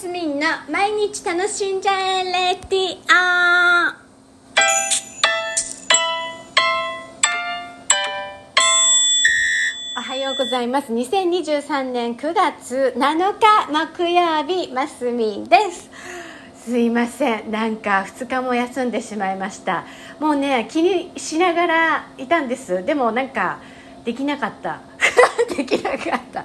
スミンの毎日楽しんじゃえレディオおはようございます。2023年9月7日木曜日マスミンです。すいません。なんか2日も休んでしまいました。もうね気にしながらいたんです。でもなんかできなかった。できなかった。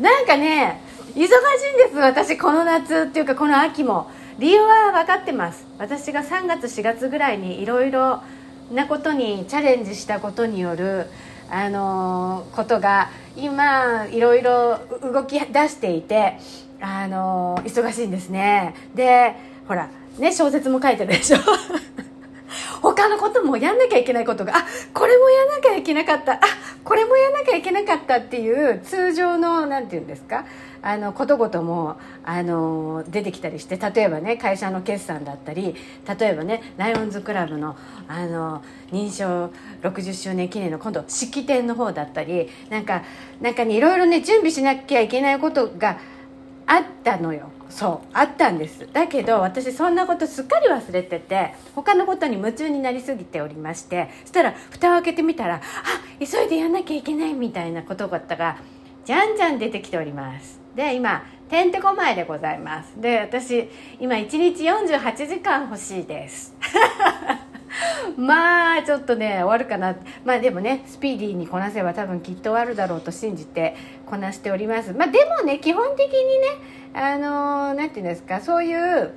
なんかね忙しいんです私この夏っていうかこの秋も。理由は分かってます。私が3月4月ぐらいにいろいろなことにチャレンジしたことによるあのー、ことが今いろいろ動き出していてあのー、忙しいんですね。でほらね小説も書いてるでしょ。他のこともやんなきゃいけないことがあこれもやんなきゃいけなかったあこれもやんなきゃいけなかったっていう通常の何て言うんですかあのことごともあの出てきたりして例えばね会社の決算だったり例えばねライオンズクラブのあの認証60周年記念の今度式典の方だったりなんかなんかにいろいろね準備しなきゃいけないことがあったのよ。そうあったんです。だけど私そんなことすっかり忘れてて他のことに夢中になりすぎておりましてそしたら蓋を開けてみたらあ急いでやんなきゃいけないみたいなことがじゃんじゃん出てきております。で今てんてこまいでございます。で私今1日48時間欲しいです。まあちょっとね終わるかな。まあでもねスピーディーにこなせば多分きっと終わるだろうと信じてこなしております。まあでもね基本的にねあの何、ー、て言うんですかそういう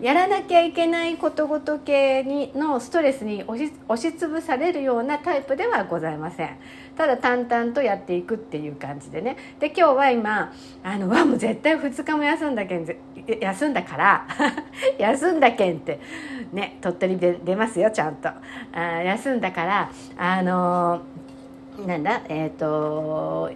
やらなきゃいけないことごと系にのストレスに押しつぶされるようなタイプではございません。ただ淡々とやっていくっていう感じでね。で今日は今あのわもう絶対2日も休んだけん休んだから休んだけんってね鳥取で出ますよちゃんと。あ休んだからあのなんだえっ、ー、と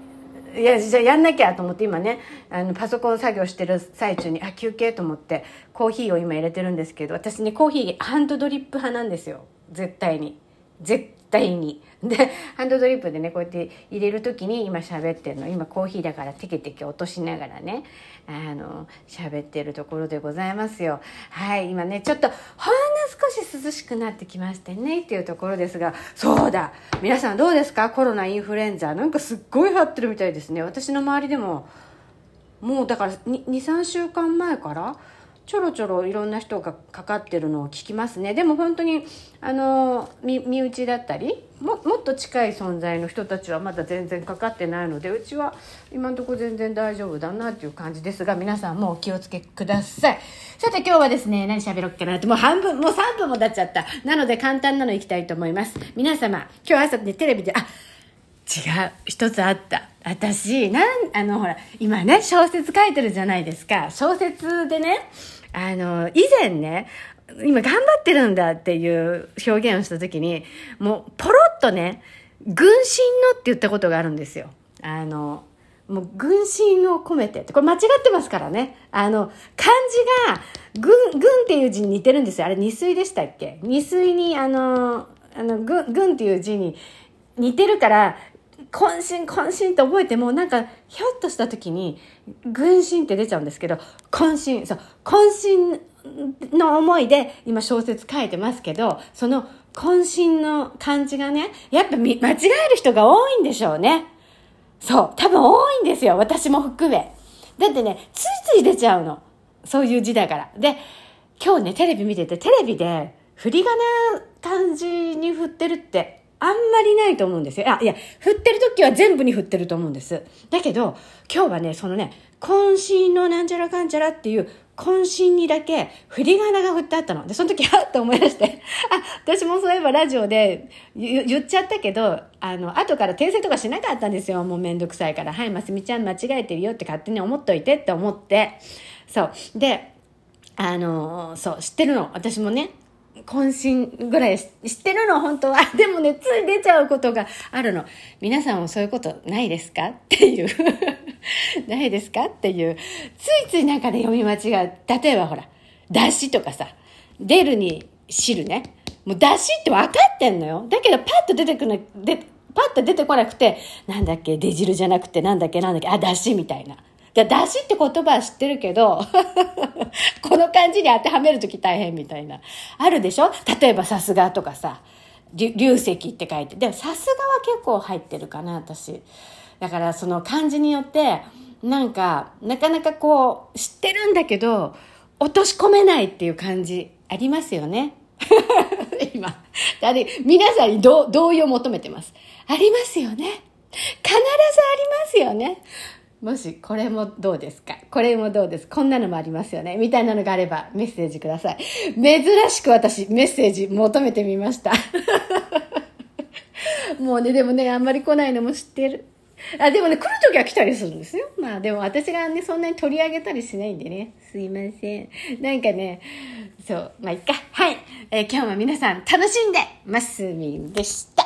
いやじゃあやんなきゃと思って今ねあのパソコン作業してる最中にあ休憩と思ってコーヒーを今入れてるんですけど私ねコーヒーハンドドリップ派なんですよ。絶対に。絶対に。でハンドドリップでねこうやって入れる時に今喋ってるの。今コーヒーだからテケテケ落としながらねあの喋ってるところでございますよ。はい今ねちょっとほんの少し涼しくなってきましてねっていうところですがそうだ。皆さんどうですか？コロナインフルエンザ。なんかすっごい張ってるみたいですね。私の周りでももうだから23週間前からちょろちょろいろんな人がかかってるのを聞きますね。でも本当にあの身内だったりももっと近い存在の人たちはまだ全然かかってないのでうちは今のとこ全然大丈夫だなっていう感じですが皆さんもお気をつけください。さて今日はですね何喋ろっかなってもう半分もう3分も経っちゃった。なので簡単なのいきたいと思います。皆様今日朝ねテレビであ違う一つあった。私なんあのほら今ね小説書いてるじゃないですか。小説でねあの、以前ね、今頑張ってるんだっていう表現をした時に、もうポロッとね、軍神のって言ったことがあるんですよ。あの、もう軍神を込めて。これ間違ってますからね。あの、漢字が、軍、軍っていう字に似てるんですよ。あれ二水でしたっけ？二水に、あの、あの、軍、軍っていう字に似てるから、渾身渾身って覚えてもなんかひょっとした時に軍心って出ちゃうんですけど渾身そう渾身の思いで今小説書いてますけどその渾身の感じがねやっぱ間違える人が多いんでしょうね。そう多分多いんですよ私も含め。だってねついつい出ちゃうの。そういう字だから。で今日ねテレビ見ててテレビで振り仮名漢字に振ってるってあんまりないと思うんですよ。あ、いや、振ってる時は全部に振ってると思うんです。だけど、今日はね、そのね、渾身のなんちゃらかんちゃらっていう、渾身にだけ振り仮名が振ってあったの。で、その時、はっと思い出して、あ、私もそういえばラジオで言っちゃったけど、あの、後から訂正とかしなかったんですよ。もうめんどくさいから。はい、ますみちゃん間違えてるよって勝手に思っといてって思って。そう。で、あの、そう、知ってるの。私もね、渾身ぐらい知ってるの本当は。でもね、つい出ちゃうことがあるの。皆さんもそういうことないですか？っていう ないですか？っていう。ついついなんかね、読み間違う。例えばほら、出汁とかさ、出るに汁ね。もう出汁って分かってんのよ。だけどパッと出てくる、で、パッと出てこなくて、なんだっけ、出汁じゃなくて、なんだっけ、なんだっけ、あ、出汁みたいな。で、出しって言葉は知ってるけど、この漢字に当てはめるとき大変みたいな。あるでしょ？例えばさすがとかさ、流石って書いて。でもさすがは結構入ってるかな、私。だからその漢字によって、なんか、なかなかこう、知ってるんだけど、落とし込めないっていう感じありますよね。今、あれ、皆さんに同意を求めてます。ありますよね。必ずありますよね。もしこれもどうですか？これもどうです？こんなのもありますよね？みたいなのがあればメッセージください。珍しく私メッセージ求めてみました。もうね、でもね、あんまり来ないのも知ってる。あ、でもね、来るときは来たりするんですよ。まあでも私がね、そんなに取り上げたりしないんでね。すいません。なんかね、そう、まあいっか。はい。えー、今日も皆さん楽しんでますみんでした。